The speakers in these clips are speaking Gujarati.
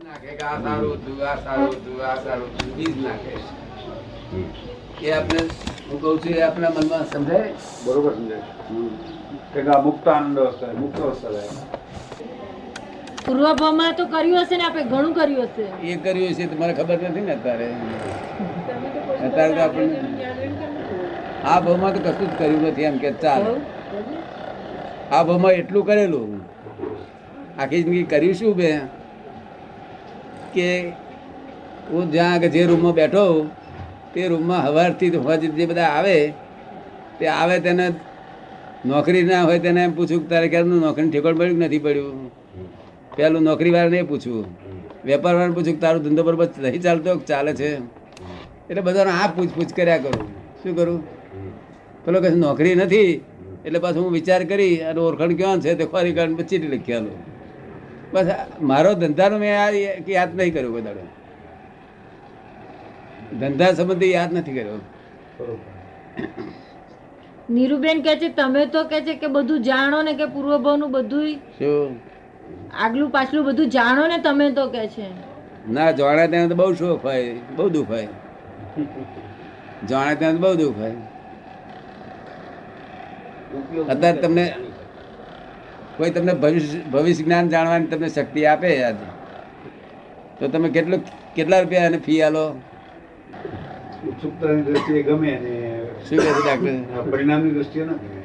નાખે કે આ સારું હતું આ સારું હતું આ સારું હતું ઈ નાખે એ આપણે હું કહું છું એ આપણા મનમાં સમજાય? બરોબર સમજાય. કે આ મુક્ત અવસ્થા મુક્ત અવસ્થા થાય પૂર્વભાવમાં તો કર્યું હશે ને આપણે ઘણું કર્યું હશે. એ કર્યું છે તો મને ખબર નથી ને અત્યારે. અત્યારે તો આપણને આ ભાવમાં તો કશું જ કર્યું નથી એમ કે ચાલ. આ ભાવમાં એટલું કરેલું. આખી જિંદગી કર્યું શું બે? કે હું જ્યાં આગળ જે રૂમમાં બેઠો તે રૂમમાં હવારથી હવાજી જે બધા આવે, તે આવે તેને નોકરી ના હોય તેને એમ પૂછું તારે ક્યારનું નોકરી ઠેકાણ પડ્યું નથી પડ્યું? પહેલું નોકરીવાળાને એ પૂછવું. વેપારવાળાને પૂછું પૂછ્યું તારો ધંધો બરોબર નહીં ચાલતો ચાલે છે? એટલે બધાને આ પૂછપૂછ કર્યા કરું. શું કરું? પેલો કહે નોકરી નથી. એટલે પાછું હું વિચાર કરી અને ઓળખાણ ક્યાં છે તે ખોરી કાઢીને પછી લખી આલું. બસ મારો ધંધાનો મેં આ યાદ નહીં કર્યો કોઈ ધંધા સંબંધી યાદ નથી કર્યો. નીરુબેન કે છે તમે તો કે છે કે બધું જાણો ને કે પૂર્વભાવનું બધું શું? આગલું પાછલું બધું જાણો ને તમે તો કે છે. ના જાણે ત્યાં તો બહુ શોખ હોય બહુ દુઃખ હોય. જાણે ત્યાં તો બહુ દુઃખ હોય. અત્યારે તમને કોઈ તમને ભવિષ્ય ભવિષ્ય જ્ઞાન જાણવાની તમને શક્તિ આપે આજે તો તમે કેટલું કેટલા રૂપિયા એને ફી આલો? ઉત્સુકતાની દ્રષ્ટિએ ગમે અને શું કહે છે ડાક્ટર પરિણામની દ્રષ્ટિએ ના ગમે.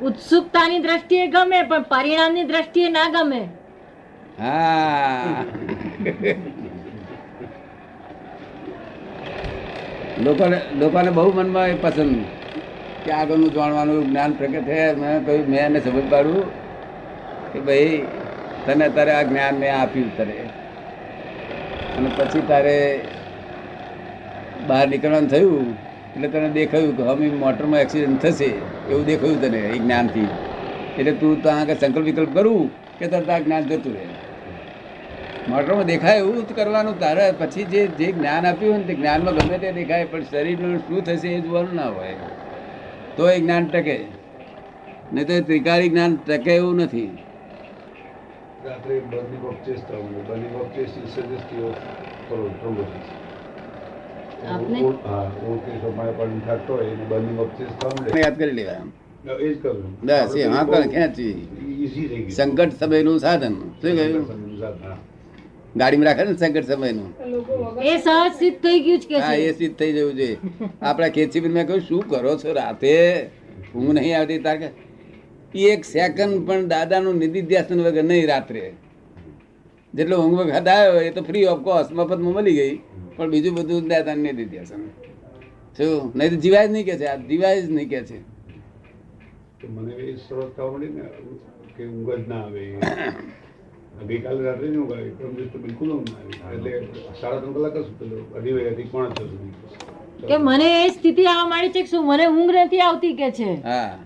ઉત્સુકતાની દ્રષ્ટિએ ગમે પણ પરિણામની દ્રષ્ટિએ ના ગમે. હા. લોકોને લોકોને બહુ મનમાં એ પસંદ. કે આગળનું જાણવાનું જ્ઞાન પ્રગટ થયા મેં કહ્યું મેં એને સમજ પાડું. કે ભાઈ, તને અત્યારે આ જ્ઞાન મેં આપ્યું તને અને પછી તારે બહાર નીકળવાનું થયું, એટલે તને દેખાયું કે હવે મોટરમાં એક્સિડન્ટ થશે, એવું દેખાયું તને એ જ્ઞાનથી. એટલે તું ત્યાં આગળ સંકલ્પ વિકલ્પ કરું કે તરત આ જ્ઞાન જતું રહે. મોટરમાં દેખાય એવું જ કરવાનું તારે. પછી જે જે જ્ઞાન આપ્યું હોય ને તે જ્ઞાનમાં ગમે તે દેખાય, પણ શરીરનું શું થશે એ જોવાનું ના હોય. તો એ જ્ઞાન ટકે. નહીં તો ત્રિકારી જ્ઞાન ટકે એવું નથી. રાત્રે ચેસ્ટ થવાનું burning of chest is suggestive of આપને? હા ઓકે તો મારે પણ થતો હોય એને બર્નિંગ ઓફ ચેસ્ટ યાદ કરી લેવા એ જ કરું. બસ એ હા પણ ખેંચી ઈઝી થઈ ગયું. સંકટ સમયનું સાધન. શું કહ્યું? ગાડીમાં રાખે ને સંકટ સમયનું. એ સહજ સિદ્ધ થઈ ગયું જ હા છે? એ સિદ્ધ થઈ જવું જોઈએ આપણા ખેંચી મેં કહ્યું શું કરો છો રાતે? ઊંઘ નહીં આવતી તાર એક સેકન્ડ પણ દાદાનું નિધિધ્યાસન વગર નહીં રાત્રે. જેટલો ઊંઘ વખત આવ્યો એ તો ફ્રી ઓફ કોસ્ટ મફતમાં મળી ગઈ. પણ બીજું બધું દાદાનું નિધિધ્યાસન. શું? નહીં તો જીવાય જ નહીં કે છે આ જીવાય જ નહીં કે છે. મને એ ને કે ઊંઘ જ ના આવે. ગઈકાલે રાત્રે નહીં ઊંઘ આવી પરમ દિવસ તો બિલકુલ ઊંઘ ના આવી. એટલે સાડા ત્રણ કલાક જ સુતેલો. અઢી વાગ્યાથી પોણા છ સુધી કે મને એ સ્થિતિ આવવા માંડી છે કે શું? મને ઊંઘ નથી આવતી કે છે? હા.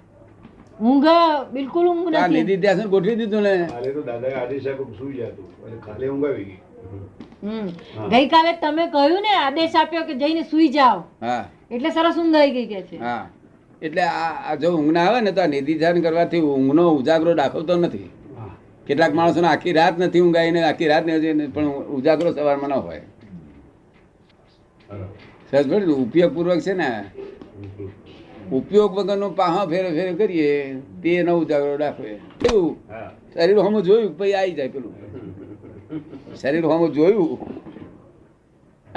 ઊંઘ બિલકુલ ઊંઘ આ ત્યાં નિધિધ્યાસન ગોઠવી દીધું ને? કાલે તો દાદા આદેશ આપ્યો સુઈ જતું એટલે કાલે ઊંઘ આવી ગઈ. હમ. ગઈકાલે તમે કહ્યું ને આદેશ આપ્યો કે જઈને સુઈ જાઓ. હા. એટલે સરસ ઊંઘ આવી ગઈ કે છે. હા. એટલે આ જો ઊંઘ ના આવે ને તો આ નિધિધ્યાસન કરવાથી ઊંઘનો ઉજાગરો દાખવતો નથી. કેટલાક માણસોને આખી રાત નથી ઊંઘાઈને આખી રાત નહીં પણ ઉજાગરો સવારમાં ન હોય. સરસ ઉપયોગપૂર્વક છે ને. ઉપયોગ વગરનો પાહા ફેરે ફેરે કરીએ તે એનો ઉજાગરો દાખવે કેવું શરીર હોમું જોયું પછી આવી જાય પેલું. શરીર હોમું જોયું.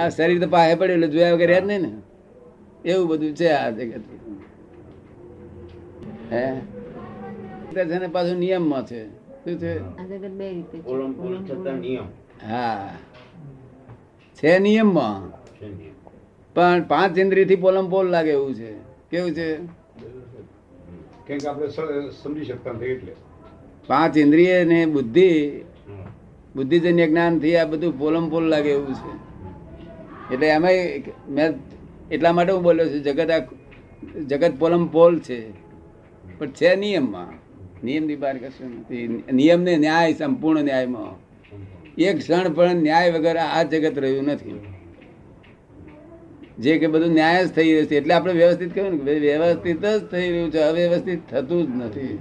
આ શરીર તો પાસે પડ્યું એટલે જોયા વગર યાદ નહીં ને. એવું બધું છે આ જગત હે? છે ને પાછું નિયમમાં છે. શું છે? હા. છે. નિયમમાં. પણ પાંચ ઇન્દ્રિયથી પોલમ પોલ લાગે એવું છે. કેવું છે? કે આપણે સમજી શકતા નથી એટલે. પાંચ ઇન્દ્રિય ને બુદ્ધિ. બુદ્ધિજન્ય જ્ઞાનથી આ બધું પોલમ પોલ લાગે એવું છે. એટલે એમાં મેં એટલા માટે હું બોલ્યો છું જગત આ જગત પોલમ પોલ છે. પણ છે નિયમમાં. નિયમની બહાર કશું નથી. નિયમ ને ન્યાય સંપૂર્ણ ન્યાયમાં. એક ક્ષણ પણ ન્યાય વગર આ જગત રહ્યું નથી. જે કે બધું ન્યાય જ થઈ રહ્યું છે એટલે આપણે વ્યવસ્થિત કહ્યું ને વ્યવસ્થિત જ થઈ રહ્યું છે અવ્યવસ્થિત થતું જ નથી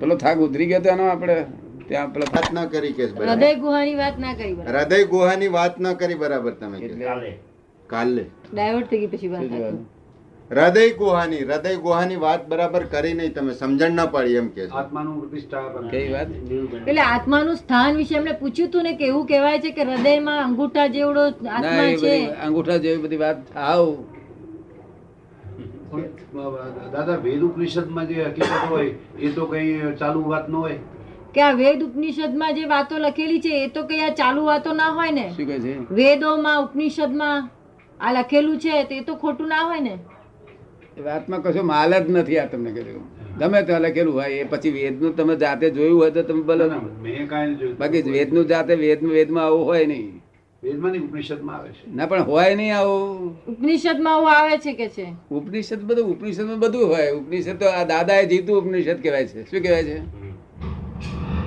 પેલો થાક ઉતરી ગયો તો એનો આપણે ત્યાં પેલો વાત ના કરી કે હૃદય ગુહાની વાત ના કરી બરાબર. હૃદય ગુહાની વાત ના કરી બરાબર તમે. કાલે ડાયવર્ટ થઈ ગઈ પછી વાત? હૃદય ગુહાની હૃદય ગુહાની વાત બરાબર કરી નહીં તમે સમજણ ના પાડી એમ કે આત્માનું વાત? એટલે આત્માનું સ્થાન વિશે એમણે પૂછ્યું હતું ને કે એવું કહેવાય છે કે હૃદયમાં અંગૂઠા જેવડો આત્મા એ છે? અંગૂઠા જેવી બધી વાત આવ દાદા વેદ ઉપનિષદમાં જે હકીકત હોય એ તો કઈ ચાલુ વાત ન હોય. કે આ વેદ ઉપનિષદમાં જે વાતો લખેલી છે એ તો કઈ આ ચાલુ વાતો ના હોય ને? શું કહે છે? વેદોમાં ઉપનિષદમાં આ લખેલું છે તે તો ખોટું ના હોય ને? વાતમાં કશો માલ જ નથી આ તમને કીધું. ગમે તો લખેલું હોય એ પછી વેદનું તમે જાતે જોયું હોય તો તમે બોલો ના, મેં કાંઈ જોયું. બાકી વેદનું જાતે વેદનું વેદમાં આવું હોય નહીં. વેદમાં નહીં આવે છે. ના પણ હોય નહીં આવું. ઉપનિષદમાં આવું આવે છે કે છે? ઉપનિષદ બધું ઉપનિષદમાં બધું હોય. ઉપનિષદ તો આ દાદાએ જીતું ઉપનિષદ કહેવાય છે. શું કહેવાય છે?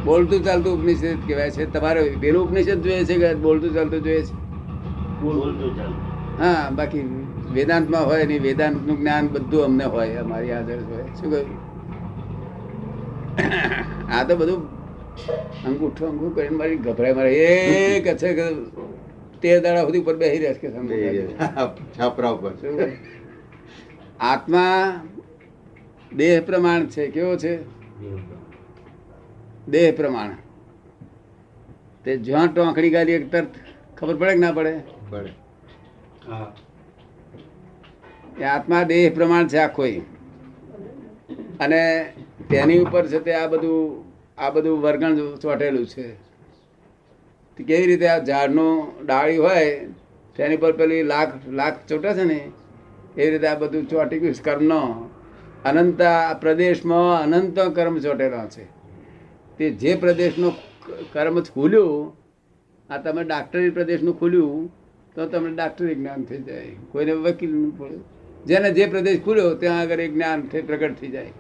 બોલતું ચાલતું ઉપનિષદ કહેવાય છે. તમારે પેલું ઉપનિષદ જોઈએ છે કે બોલતું ચાલતું જોઈએ છે? બોલતું હા બાકી વેદાંતમાં હોય નહીં વેદાંતનું જ્ઞાન બધું અમને હોય અમારી આદર્શ હોય. શું કહ્યું? આ તો બધું અંગૂઠું અંગુ કરીને મારી ગભરાય મારે. એક છે તે દાડા સુધી ઉપર બેસી રહ્યા કે અંગૂઠા. છાપરા ઉપર. શું આત્મા દેહ પ્રમાણ છે. કેવો છે? દેહ પ્રમાણ. તે જ્યાં ટોંકડી ગાલી એક તરત ખબર પડે કે ના પડે? પડે. હા. એ આત્મા દેહ પ્રમાણ છે આખો અને તેની ઉપર છે તે આ બધું આ બધું વર્ગણ ચોટેલું છે. કેવી રીતે આ ઝાડનું ડાળી હોય, તેની પર પેલી લાખ લાખ ચોટે છે ને એવી રીતે આ બધું ચોટી ગયું કર્મનો અનંત આ પ્રદેશમાં અનંત કર્મ ચોટેલો છે. તે જે પ્રદેશનો કર્મ ખુલ્યું, આ તમે ડાક્ટરી પ્રદેશનું ખુલ્યું, તો તમને ડાક્ટરી જ્ઞાન થઈ જાય. કોઈને વકીલ નહીં પડે. જેને જે પ્રદેશ ખુલ્યો ત્યાં આગળ એ જ્ઞાન પ્રગટ થઈ જાય.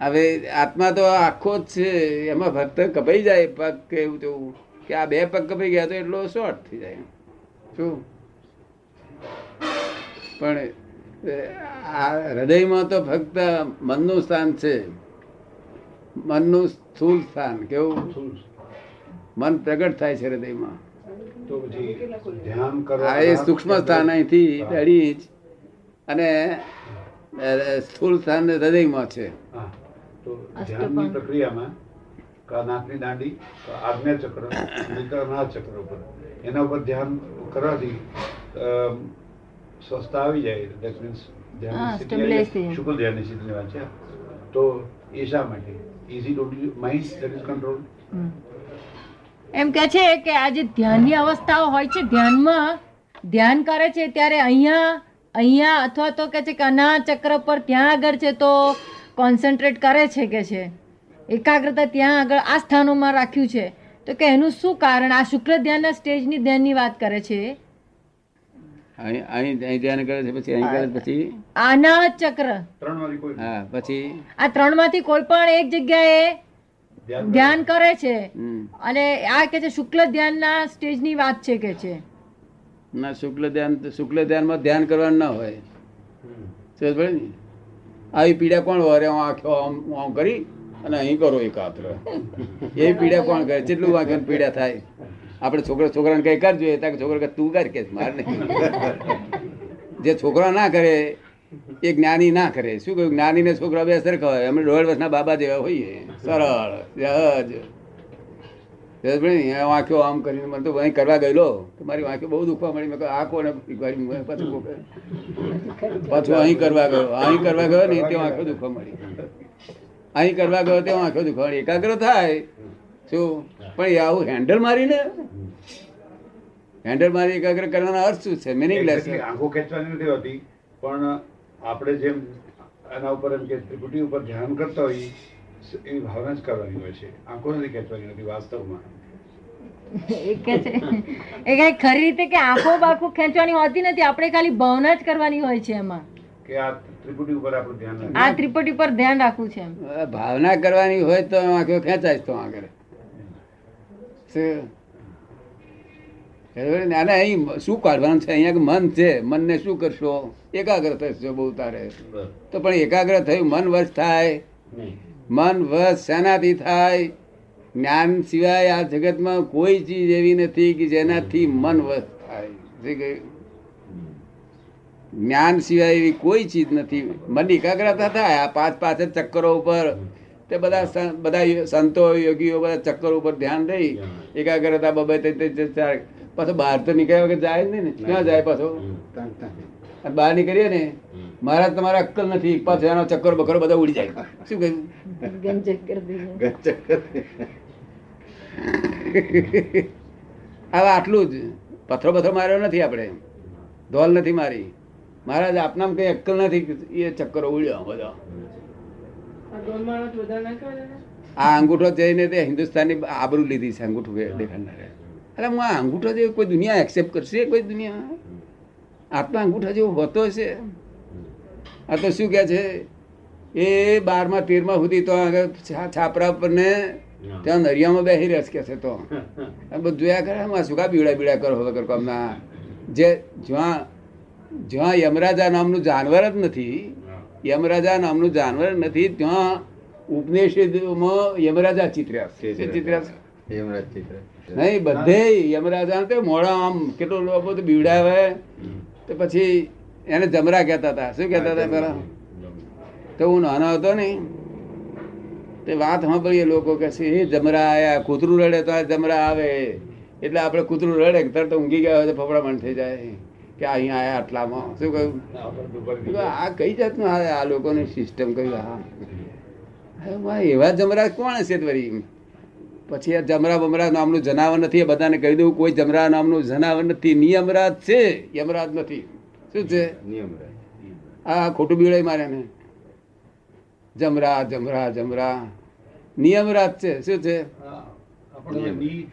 હવે આત્મા તો આખો જ છે એમાં ભક્ત કપાઈ જાય પગ કે એવું તેવું કે આ બે પગ કપાઈ ગયા તો એટલો શોર્ટ થઈ જાય શું? પણ આ હૃદયમાં તો ફક્ત મનનું સ્થાન છે. મનનું સ્થૂલ સ્થાન કેવું? મન પ્રગટ થાય છે હૃદયમાં. તો પછી ધ્યાન કરવા આ એ સૂક્ષ્મ સ્થાન અહીંથી અડી જ. અને સ્થૂળ સ્થાન હૃદયમાં છે. તો ધ્યાનની પ્રક્રિયામાં કા નાકની દાંડી આજ્ઞા ચક્ર નિકરના ચક્ર ઉપર. એના ઉપર ધ્યાન કરવાથી સ્વસ્થતા આવી જાય. દેટ મીન્સ જાય. ધ્યાનની સ્થિતિની વાત છે. તો એ શા માટે? Easy to mind that is control. એમ કે છે કે આ જે ધ્યાનની અવસ્થાઓ હોય છે ધ્યાનમાં ધ્યાન કરે છે ત્યારે અહીંયા અહીંયા અથવા તો કે છે કે આના ચક્ર પર ત્યાં આગળ છે તો કોન્સન્ટ્રેટ કરે છે કે છે. એકાગ્રતા ત્યાં આગળ આ સ્થાનોમાં રાખ્યું છે. તો કે એનું શું કારણ? આ શુક્લ ધ્યાનના સ્ટેજની ધ્યાનની વાત કરે છે. અહીં અહીં અહીં ધ્યાન કરે છે પછી અહીં કરે પછી આ ચક્ર. ત્રણમાંથી હા પછી આ ત્રણમાંથી કોઈ પણ એક જગ્યાએ ધ્યાન કરે છે. અને આ કે છે શુક્લ ધ્યાનના સ્ટેજની વાત છે કે છે? ના શુક્લ ધ્યાન શુક્લ ધ્યાનમાં ધ્યાન કરવાનું ના હોય. સમજ ને? આવી પીડા કોણ વરે આંખો આમ આમ કરી અને અહીં કરો એકાત્ર. એ પીડા કોણ કરે? જેટલું વાંખે પીડા થાય. આપણે છોકરા છોકરાને કઈ કરજો એ તાકે છોકરા કે તું કર કે મારે નહીં. જે છોકરા ના કરે એ જ્ઞાની ના કરે. શું કહ્યું? જ્ઞાની ને છોકરા બે સરખા હોય અમે દોઢ વર્ષના બાબા જેવા હોઈએ. સરળ? આ વાંખ્યો આમ કરીને મને તો અહીં કરવા ગયેલો. મારી વાંખ્યો બહુ દુખવા મળી મેં આ કોને પાછું પાછું અહીં કરવા ગયો. અહીં કરવા ગયો ને તે આંખો દુખવા મળી અહીં કરવા ગયો તે આંખો દુખવા મળી એકાગ્ર થાય. શું? પણ આવું હેન્ડલ મારીને? હેન્ડલ મારી એકાગ્ર કરવાનો અર્થ શું છે? મિનિંગલેસ આંખો ખેંચવાની નથી હોતી પણ આપણે જેમ એના ઉપર એમ કે ત્રિપુટી ઉપર ધ્યાન કરતા હોઈએ એવી ભાવના જ કરવાની હોય છે. આંખો નથી ખેંચવાની નથી વાસ્તવમાં. એ કે છે એ કઈ ખરી રીતે કે આંખો બાખો ખેંચવાની હોતી નથી આપણે ખાલી ભાવના જ કરવાની હોય છે એમાં. કે આ ત્રિપુટી ઉપર આપણું ધ્યાન આ ત્રિપુટી પર ધ્યાન રાખવું છે ભાવના કરવાની હોય તો આંખો ખેંચાય તો આગળ? અને અહીં શું કાઢવાનું છે? અહીંયા મન છે. મનને શું કરશો? એકાગ્ર થશો બહુ તારે. તો પણ એકાગ્ર થયું મન વશ થાય. મન વશ શેનાથી થાય? જ્ઞાન સિવાય આ જગતમાં કોઈ ચીજ એવી નથી કે જેનાથી મન વશ થાય. જ્ઞાન સિવાય એવી કોઈ ચીજ નથી. મન એકાગ્રતા થાય આ પાંચ પાંચ ચક્કરો ઉપર. તે બધા બધા સંતો યોગીઓ બધા ચક્કરો ઉપર ધ્યાન દઈ. એકાગ્રતા બબે તે- ચાર. પાછો બહાર તો નીકળ્યા વગર જાય જ નહીં ને. ક્યાં જાય. પાછો. બહાર નીકળીએ ને મહારાજ તમારા અક્કલ નથી. પાછો એનો ચક્કર બકરો બધા ઉડી જાય. શું કહ્યું? હવે આટલું જ પથરો પથરો માર્યો નથી આપણે. ધોલ નથી મારી. મહારાજ આપનામ કઈ અક્કલ નથી એ ચક્કરો ઉડ્યો બધા. આ અંગૂઠો જઈને તે હિન્દુસ્તાનની આબરૂ લીધી છે અંગૂઠું દેખાડનારે. એટલે હું આ અંગૂઠો જેવો કોઈ દુનિયા એક્સેપ્ટ કરશે કોઈ દુનિયા? આટલા અંગૂઠા જેવો હોતો હશે? આ તો શું કહે છે? એ બારમા તેરમા સુધી તો આગળ છાપરા પર ને ત્યાં નરિયામાં બેસી રસ કે છે તો? બધું જોયા કરે આમાં શું કા બીડા બીડા કરો વગર કામના જે જ્યાં જ્યાં યમરાજા નામનું જાનવર જ નથી યમરાજા નામનું જાનવર નથી ત્યાં ઉપનિષદમાં યમરાજા ચિત્ર્યા છે. ચિત્ર્યા છે. ચિત્ર નહીં બધે યમરાજા તે મોડા આમ કેટલો લોકો તો બીવડાવે. તો પછી એને જમરા કહેતા હતા. શું કહેતા હતા પેલા? તો હું નાનો હતો ને તે વાત સાંભળીએ લોકો કે છે એ જમરા આયા કૂતરું રડે તો આ જમરા આવે. એટલે આપણે કૂતરું રડે તરત ઊંઘી ગયા હોય તો ફફડામણ થઈ જાય. કે અહીંયા આયા આટલામાં. શું કહ્યું? આ કઈ જાતનું આ આ લોકોની સિસ્ટમ કહ્યું? હા. એવા જમરા કોણ હશે વળી? પછી આ જમરા બમરા નામનું જનાવર નથી એ બધાને કહી દઉં કોઈ જમરા નામનું જનાવર નથી. નિયમરાજ છે? યમરાજ નથી. શું છે? આ ખોટું બીડાય મારે ને જમરા જમરા જમરા. નિયમરાજ છે. શું છે?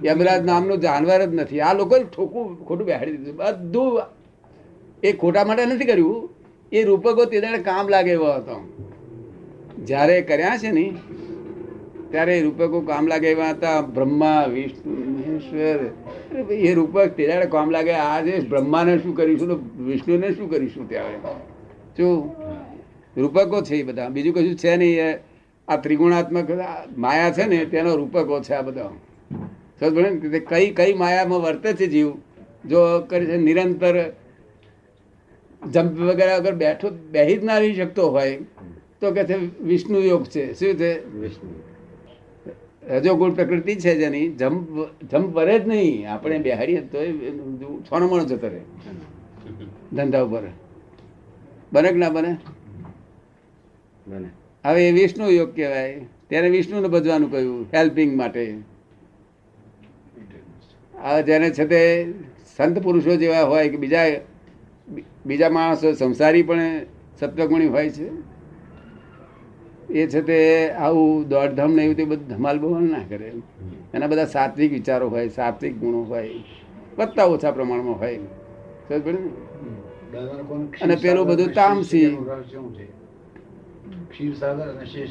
યમરાજ નામનું જાનવર જ નથી. આ લોકો ઠોકું ખોટું બેહાડી દીધું. બધું એ ખોટા માટે નથી કર્યું. એ રૂપકો તે દાડે કામ લાગે એવો હતો. જ્યારે કર્યા છે ને ત્યારે રૂપકો કામ લાગે એવા હતા, બ્રહ્મા, વિષ્ણુ, મહેશ્વર. એ રૂપક તે કામ લાગે આજે બ્રહ્માને શું કરીશું તો વિષ્ણુને શું કરીશું ત્યારે? શું રૂપકો છે એ બધા. બીજું કશું છે નહીં એ. આ ત્રિગુણાત્મક માયા છે ને, તેનો રૂપકો છે આ બધા. કઈ કઈ માયામાં વર્તે છે જીવ? જો કરે છે નિરંતર જંપ વગેરે વગર બેઠો, બેહી જ ના રહી શકતો હોય, તો કે છે વિષ્ણુ યોગ છે. શું છે? વિષ્ણુ રજોગુણ પ્રકૃતિ છે જેની જમ્પ જમ્પ ભરે જ નહીં. આપણે બેહાડીએ તો છોનો મણો જતો રહે. ધંધા ઉપર. બને કે ના બને? બને. હવે એ વિષ્ણુ યોગ કહેવાય. ત્યારે વિષ્ણુને ભજવાનું કહ્યું હેલ્પિંગ માટે. આ જેને છે તે સંત પુરુષો જેવા હોય કે બીજા બીજા માણસો સંસારી પણ સત્વગુણી હોય છે. એ છે તે આવું દોડધામ ને એવું તે બધું ધમાલ બમાલ ના કરે. એના બધા સાત્વિક વિચારો હોય સાત્વિક ગુણો હોય વધતા ઓછા પ્રમાણમાં હોય. સમજ પડી અને પેલું બધું તામસી. ક્ષીરસાગર અને શેષ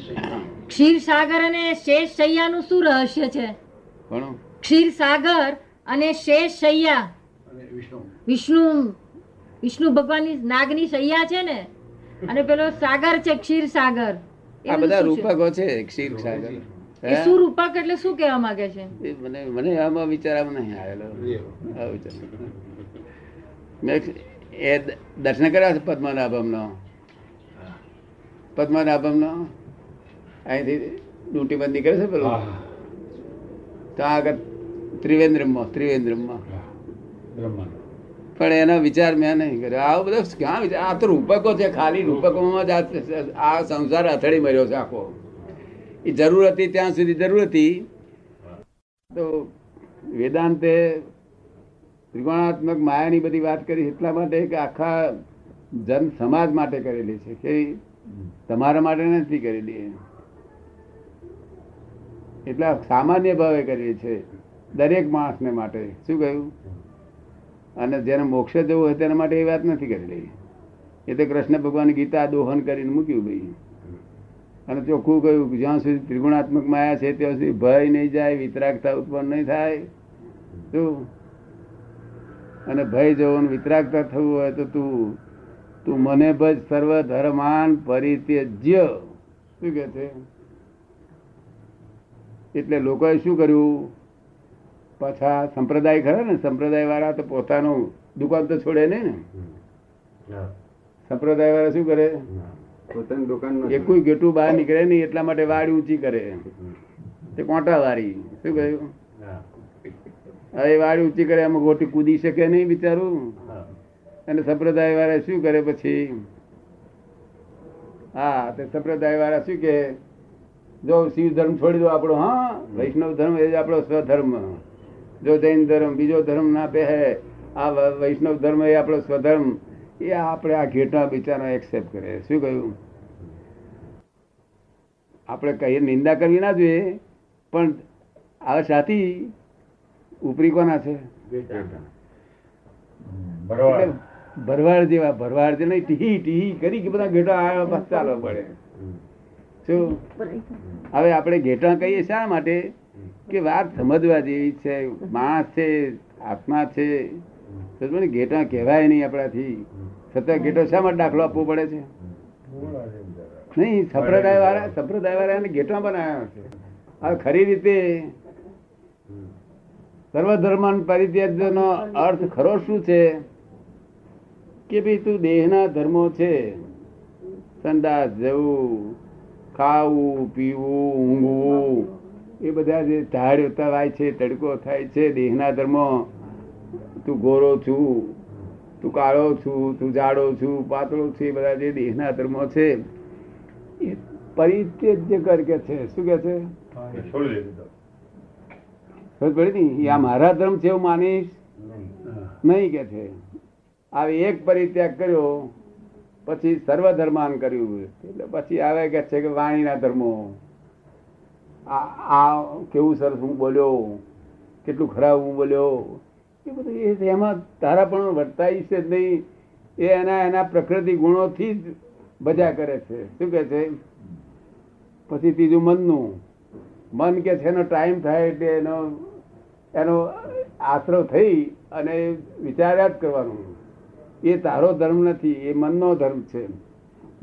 ક્ષીરસાગર અને શેષ શૈયાનું શું રહસ્ય છે? કોણ ક્ષીરસાગર અને શેષ શૈયા. વિષ્ણુ. વિષ્ણુ. વિષ્ણુ ભગવાનની નાગની શૈયા છે ને? અને પેલો સાગર છે ક્ષીરસાગર. એ આ બધા છે? રૂપકો છે ક્ષીર સાગર એ શું રૂપક એટલે શું કહેવા માંગે છે? મને મને આમાં વિચારમાં નહીં આવેલો. આ વિચાર. મેં એ દર્શન કર્યા છે પદ્મનાભમનો? પદ્મનાભમનો? અહીંથી ડ્યુટી બંધ કરે છે પેલો? ત્યાં આગળ ત્રિવેન્દ્રમમાં ત્રિવેન્દ્રમમાં. બ્રહ્માંડ. પણ એનો વિચાર મેં નહીં કર્યો. આવો બધો ક્યાં વિચાર? આ તો રૂપકો છે, ખાલી રૂપકોમાં જ આ સંસાર અથડી મર્યો છે આખો. એ જરૂર હતી ત્યાં સુધી જરૂર હતી. તો વેદાંતે ત્રિકોણાત્મક માયાની બધી વાત કરી એટલા માટે કે આખા જન સમાજ માટે કરેલી છે કે તમારા માટે નથી કરેલી એટલા સામાન્ય ભાવે કરેલી છે દરેક માણસને માટે. શું કહ્યું? અને જેને મોક્ષ જવું હોય તેના માટે એ વાત નથી કરેલી એ તો કૃષ્ણ ભગવાન ગીતા દોહન કરીને મૂક્યું ભાઈ. અને ચોખ્ખું કહ્યું જ્યાં સુધી ત્રિગુણાત્મક માયા છે ત્યાં સુધી ભય નહીં જાય, વિતરાગતા ઉત્પન્ન નહીં થાય. શું? અને ભય જવું વિતરાગતા થવું હોય તો તું તું મને ભજ સર્વ ધર્માન પરિત્યજ્ય. શું કે છે? એટલે લોકોએ શું કર્યું? પાછા સંપ્રદાય ખરા ને? સંપ્રદાય વાળા તો પોતાનું દુકાન તો છોડે નહીં ને. સંપ્રદાય વાળા શું કરે? પોતાની દુકાન એ ગેટું બહાર નીકળે નહીં એટલા માટે વાડી ઊંચી કરે. તે કોટા વાળી શું કહ્યું? હવે વાડી ઊંચી કરે એમાં ગોટી કૂદી શકે નહીં બિચારું. અને સંપ્રદાય વાળા શું કરે પછી? હા તે સંપ્રદાય વાળા શું કે? જો શિવ ધર્મ છોડી દો આપણો હા? વૈષ્ણવ ધર્મ એ જ આપણો સ્વધર્મ. જો જૈન ધર્મ બીજો ધર્મ ના પહે આ વૈષ્ણવ ધર્મ એ આપણો સ્વધર્મ એ આપણે આ ઘેટા બિચારા એક્સેપ્ટ કરે. શું કહ્યું? આપણે કહીએ નિંદા કરવી ના જોઈએ પણ આ સાથી ઉપરી કોના છે? ભરવાડ. જેવા ભરવાડ જે નહીં ટીહી ટીહી કરી કે બધા ઘેટા ચાલો પડે શું? હવે આપણે ઘેટા કહીએ શા માટે? કે વાત સમજવા જેવી છે માણસ છે, આત્મા છે. સમજો કહેવાય નહીં આપણાથી. છતાં ગેટો શા માટે દાખલો આપવો પડે છે? નહીં સંપ્રદાય વાળા સંપ્રદાય વાળા એને ઘેટા બનાવ્યા છે. હવે ખરી રીતે સર્વધર્માન પરિત્યાગનો અર્થ ખરો શું છે? કે ભાઈ તું દેહના ધર્મો છે. સંદાસ જવું, ખાવું, પીવું, ઊંઘવું. એ બધા જે ધાડ ઉતાવાય છે તડકો થાય છે દેહના ધર્મો તું ગોરો છું તું કાળો છું તું જાડો છું પાતળો છું એ બધા જે દેહના ધર્મો છે એ પરિત્યજ્ય કર કે છે શું કે છે? પડી? આ મારા ધર્મ છે એવું માનીશ? નહીં કે છે. આ એક પરિત્યાગ કર્યો પછી સર્વ ધર્માન કર્યું. એટલે પછી આવે કે છે કે વાણીના ધર્મો. આ કેવું સરસ હું બોલ્યો, કેટલું ખરાબ હું બોલ્યો, એ બધું એ એમાં તારા પણ વર્તાય છે જ નહીં. એ એના એના પ્રકૃતિ ગુણોથી જ બજા કરે છે. શું કે છે? પછી ત્રીજું મનનું. મન કે છે, એનો ટાઈમ થાય એટલે એનો એનો આશરો થઈ અને વિચાર્યા જ કરવાનું. એ તારો ધર્મ નથી, એ મનનો ધર્મ છે.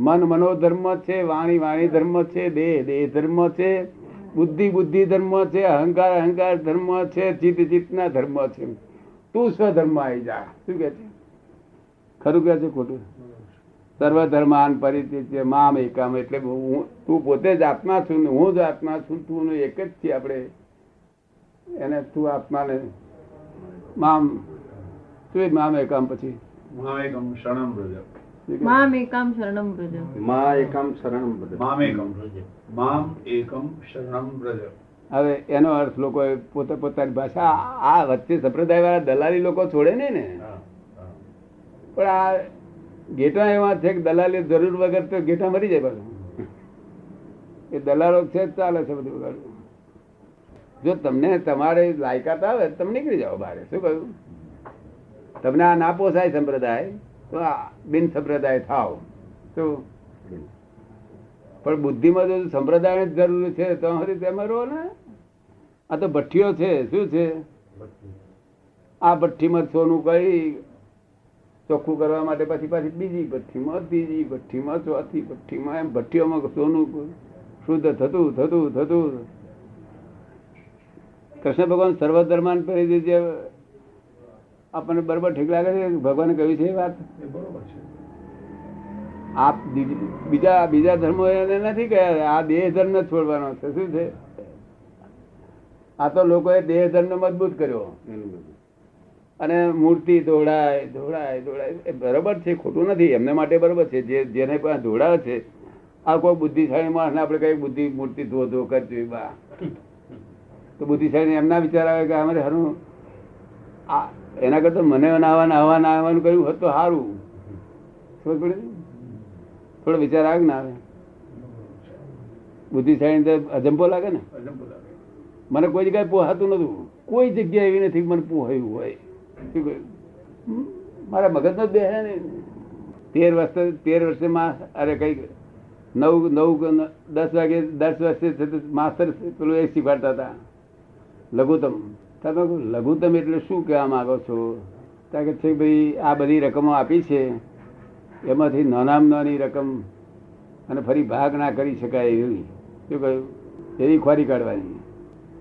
મન મનોધર્મ છે, વાણી વાણી ધર્મ છે, દેહ દેહ ધર્મ છે. બુદ્ધિ બુદ્ધિ ધર્મ છે, અહંકાર અહંકાર ધર્મ છે, ચિત્ત, ચિત્તના ધર્મ છે. તું સ્વધર્મ આવી જા. શું કે છે? ખરું કે છે ખોટું? સર્વધર્માન પરિત્ય મામ એકામ. એટલે હું તું પોતે જ આત્મા છું ને હું જ આત્મા છું, તું એક જ છીએ આપણે. એને તું આત્માને મામ, તું મામ એકામ પછી. મહાએકમ શરણમ વ્રજ મામ એકામ શરણમ વ્રજ મા એકમ શરણમ બદલ મામેકમ મામ એકમ શરણમ વ્રજ હવે એનો અર્થ લોકો પોતે પોતાની ભાષા આ આ વચ્ચે સંપ્રદાય વાળા દલાલી લોકો છોડે નહીં ને. પણ આ ગેટા એવા છે કે દલાલી જરૂર વગર તો ગેટા મરી જાય પાછું. એ દલાલો છે ચાલે છે બધું વગર જો તમને તમારે લાયકાત આવે તમે નીકળી જાઓ બહાર. શું કહ્યું? તમને આ ના પોસાય સંપ્રદાય? બિન સંપ્રદાય થાવ. તો પણ બુદ્ધિમાં સંપ્રદાય જ જરૂર છે, તો તેમાં રહો ને. આ તો ભઠ્ઠીઓ છે, શું છે? આ ભઠ્ઠીમાં સોનું કઈ ચોખ્ખું કરવા માટે પછી પાછી બીજી ભઠ્ઠીમાં, ત્રીજી ભઠ્ઠીમાં, ચોથી ભઠ્ઠીમાં, એમ ભઠ્ઠીઓમાં સોનું શુદ્ધ થતું થતું થતું. કૃષ્ણ ભગવાન સર્વધર્માન પરિધિ જે આપણને બરોબર ઠીક લાગે છે? ભગવાને કહ્યું છે એ વાત? એ બરોબર છે. આ બીજ- બીજા બીજા ધર્મો એને નથી કહ્યા આ દેહ ધર્મ જ છોડવાનો છે. શું છે? આ તો લોકોએ દેહ ધર્મ મજબૂત કર્યો. અને મૂર્તિ દોડાય દોડાય દોડાય એ બરોબર છે ખોટું નથી. એમને માટે બરોબર છે. જે જેને પણ દોડાવે છે આ કોઈ બુદ્ધિશાળી માણસને આપણે કઈ બુદ્ધિ મૂર્તિ ધો ધો કરતી બા. તો બુદ્ધિશાળી એમના વિચાર આવે કે અમારે હરું આ એના કરતા મને નાવાના આવવાના નાવાનું કહ્યું હોત તો સારું ખબર પડી થોડો વિચાર આવે ના આવે. બુદ્ધિશાળી અજંપો લાગે ને? મને કોઈ જગ્યાએ પોહાતું નતું. કોઈ જગ્યા એવી નથી મને પોહાયું હોય. શું કહ્યું? મારા મગજનો જ બેહે ને. તેર વર્ષે તેર વર્ષે માં અરે કઈ નવ નવ દસ વાગે દસ વર્ષે માસ્તર પેલું એ શીખવાડતા હતા. લઘુત્તમ. તમે લઘુત્તમ એટલે શું કહેવા માંગો છો? ત્યાં કે છે ભાઈ, આ બધી રકમો આપી છે. એમાંથી નાનામાં નાની રકમ અને ફરી ભાગ ના કરી શકાય એવી. શું કહ્યું? એવી ખોરી કાઢવાની.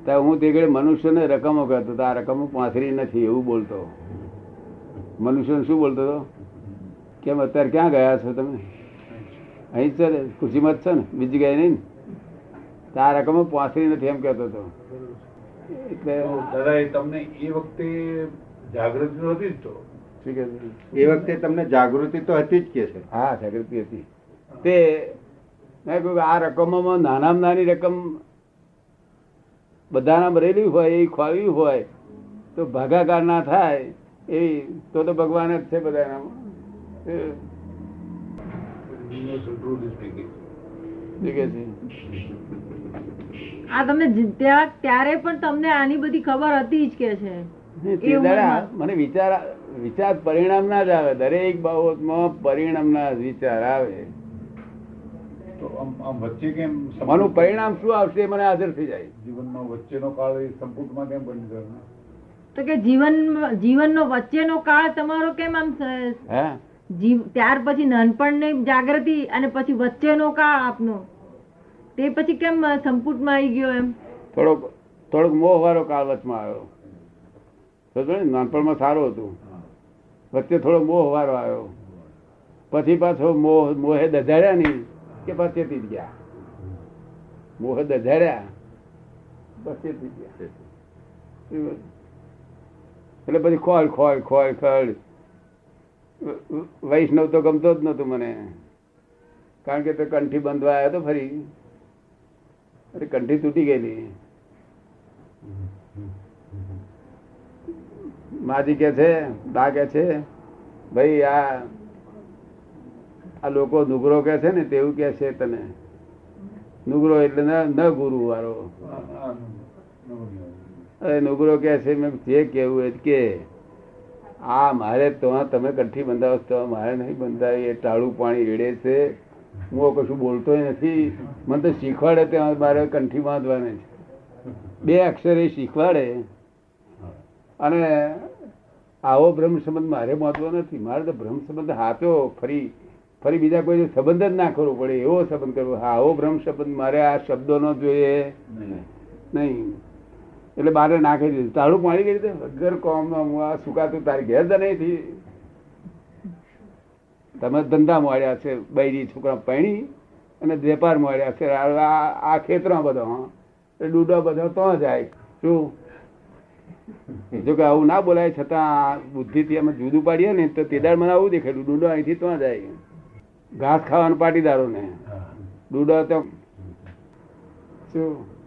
ત્યાં હું તે ઘડી મનુષ્યને રકમો કહેતો હતો. આ રકમો પાંસરી નથી, એવું બોલતો. મનુષ્યને શું બોલતો હતો? કેમ અત્યારે ક્યાં ગયા છો તમે? અહીં છે ખુશીમાં છે ને? બીજી ગયા નહીં ને? તો આ રકમો પાંસરી નથી એમ કહેતો હતો. એટલે દાદા એ તમને એ વખતે જાગૃતિ નહોતી જ તો. શું કહે છે? એ વખતે તમને જાગૃતિ તો હતી જ કે છે. હા જાગૃતિ હતી. તે મેં કહ્યું આ રકમોમાં નાનામાં નાની રકમ બધાના ભરેલી હોય એ ખોવી હોય તો ભાગાકાર ના થાય એ તો તો ભગવાન જ છે બધાના. શું છે. આ તમે ત્યારે પણ તમને આની બધી ખબર હતી જ કે છે. મને વિચાર વિચાર પરિણામ ના જ આવે. દરેક બાબતમાં પરિણામ ના વિચાર આવે. તો આમ આમ વચ્ચે કેમ માનું પરિણામ શું આવશે મને હાજર થઈ જાય. જીવનમાં વચ્ચેનો કાળ એ સંપૂર્ણમાં કેમ બની ગયો તો કે જીવન જીવનનો વચ્ચેનો કાળ તમારો કેમ આમ હે? જીવ ત્યાર પછી નાનપણની જાગૃતિ અને પછી વચ્ચેનો કાળ આપનો. તે પછી કેમ સંપુટમાં આવી ગયો એમ? થોડોક થોડોક મોહ વાળો કાળ વચમાં આવ્યો સમજો ને, નાનપણમાં સારું હતું. વચ્ચે થોડો મોહ વાળો આવ્યો. પછી પાછો મોહ, મોહે દધાર્યા નહીં, કે પછી જ ગયા. મોહે દધાર્યા પછી ચેતી ગયા. એટલે પછી ખોલ ખોલ ખોલ ખોલ. વૈષ્ણવ તો ગમતો જ નતું મને. કારણ કે તે કંઠી બંધવા આવ્યો તો ફરી. અરે કંઠી તૂટી ગયેલી. માજી કે છે, બા કે છે, ભાઈ, આ આ લોકો નુગરો કે છે ને, તેવું કે છે તને. નુગરો એટલે ન ગુરુ વાળો. અરે નુગરો કે છે મેં જે કેવું એ કે, આ, મારે તો તમે કંઠી બંધાવો તો મારે નહીં બંધાવી એ ટાળું પાણી રેડે છે. હું કશું બોલતો નથી. મને તો શીખવાડે ત્યાં મારે કંઠી બાંધવાની છે. બે અક્ષરે શીખવાડે. અને આવો બ્રહ્મ સંબંધ મારે બાંધવો નથી. મારે તો બ્રહ્મ સંબંધ હાચો ફરી ફરી બીજા કોઈ સંબંધ જ ના કરવો પડે. એવો સંબંધ કરવો. હા આવો બ્રહ્મ સંબંધ મારે આ શબ્દોનો જોઈએ. નહીં. એટલે બારે નાખી દીધું. તાળું પાણી કરી દે વગર કોમમાં હું આ સુકાતું તારી ઘેર જ નહીં થી તમે ધંધા મળ્યા છે બૈરી છોકરા પૈણી અને વેપાર મળ્યા છે આ ખેતરમાં બધો હં. એ ડૂડો બધો તો જાય. શું? જો કે આવું ના બોલાય છતાં બુદ્ધિથી અમે જુદું પાડીએ ને તો તેદાર મને આવું દેખાય ડૂડો અહીંથી તો જાય. ઘાસ ખાવાનું પાટીદારોને. ડૂડો તો શું?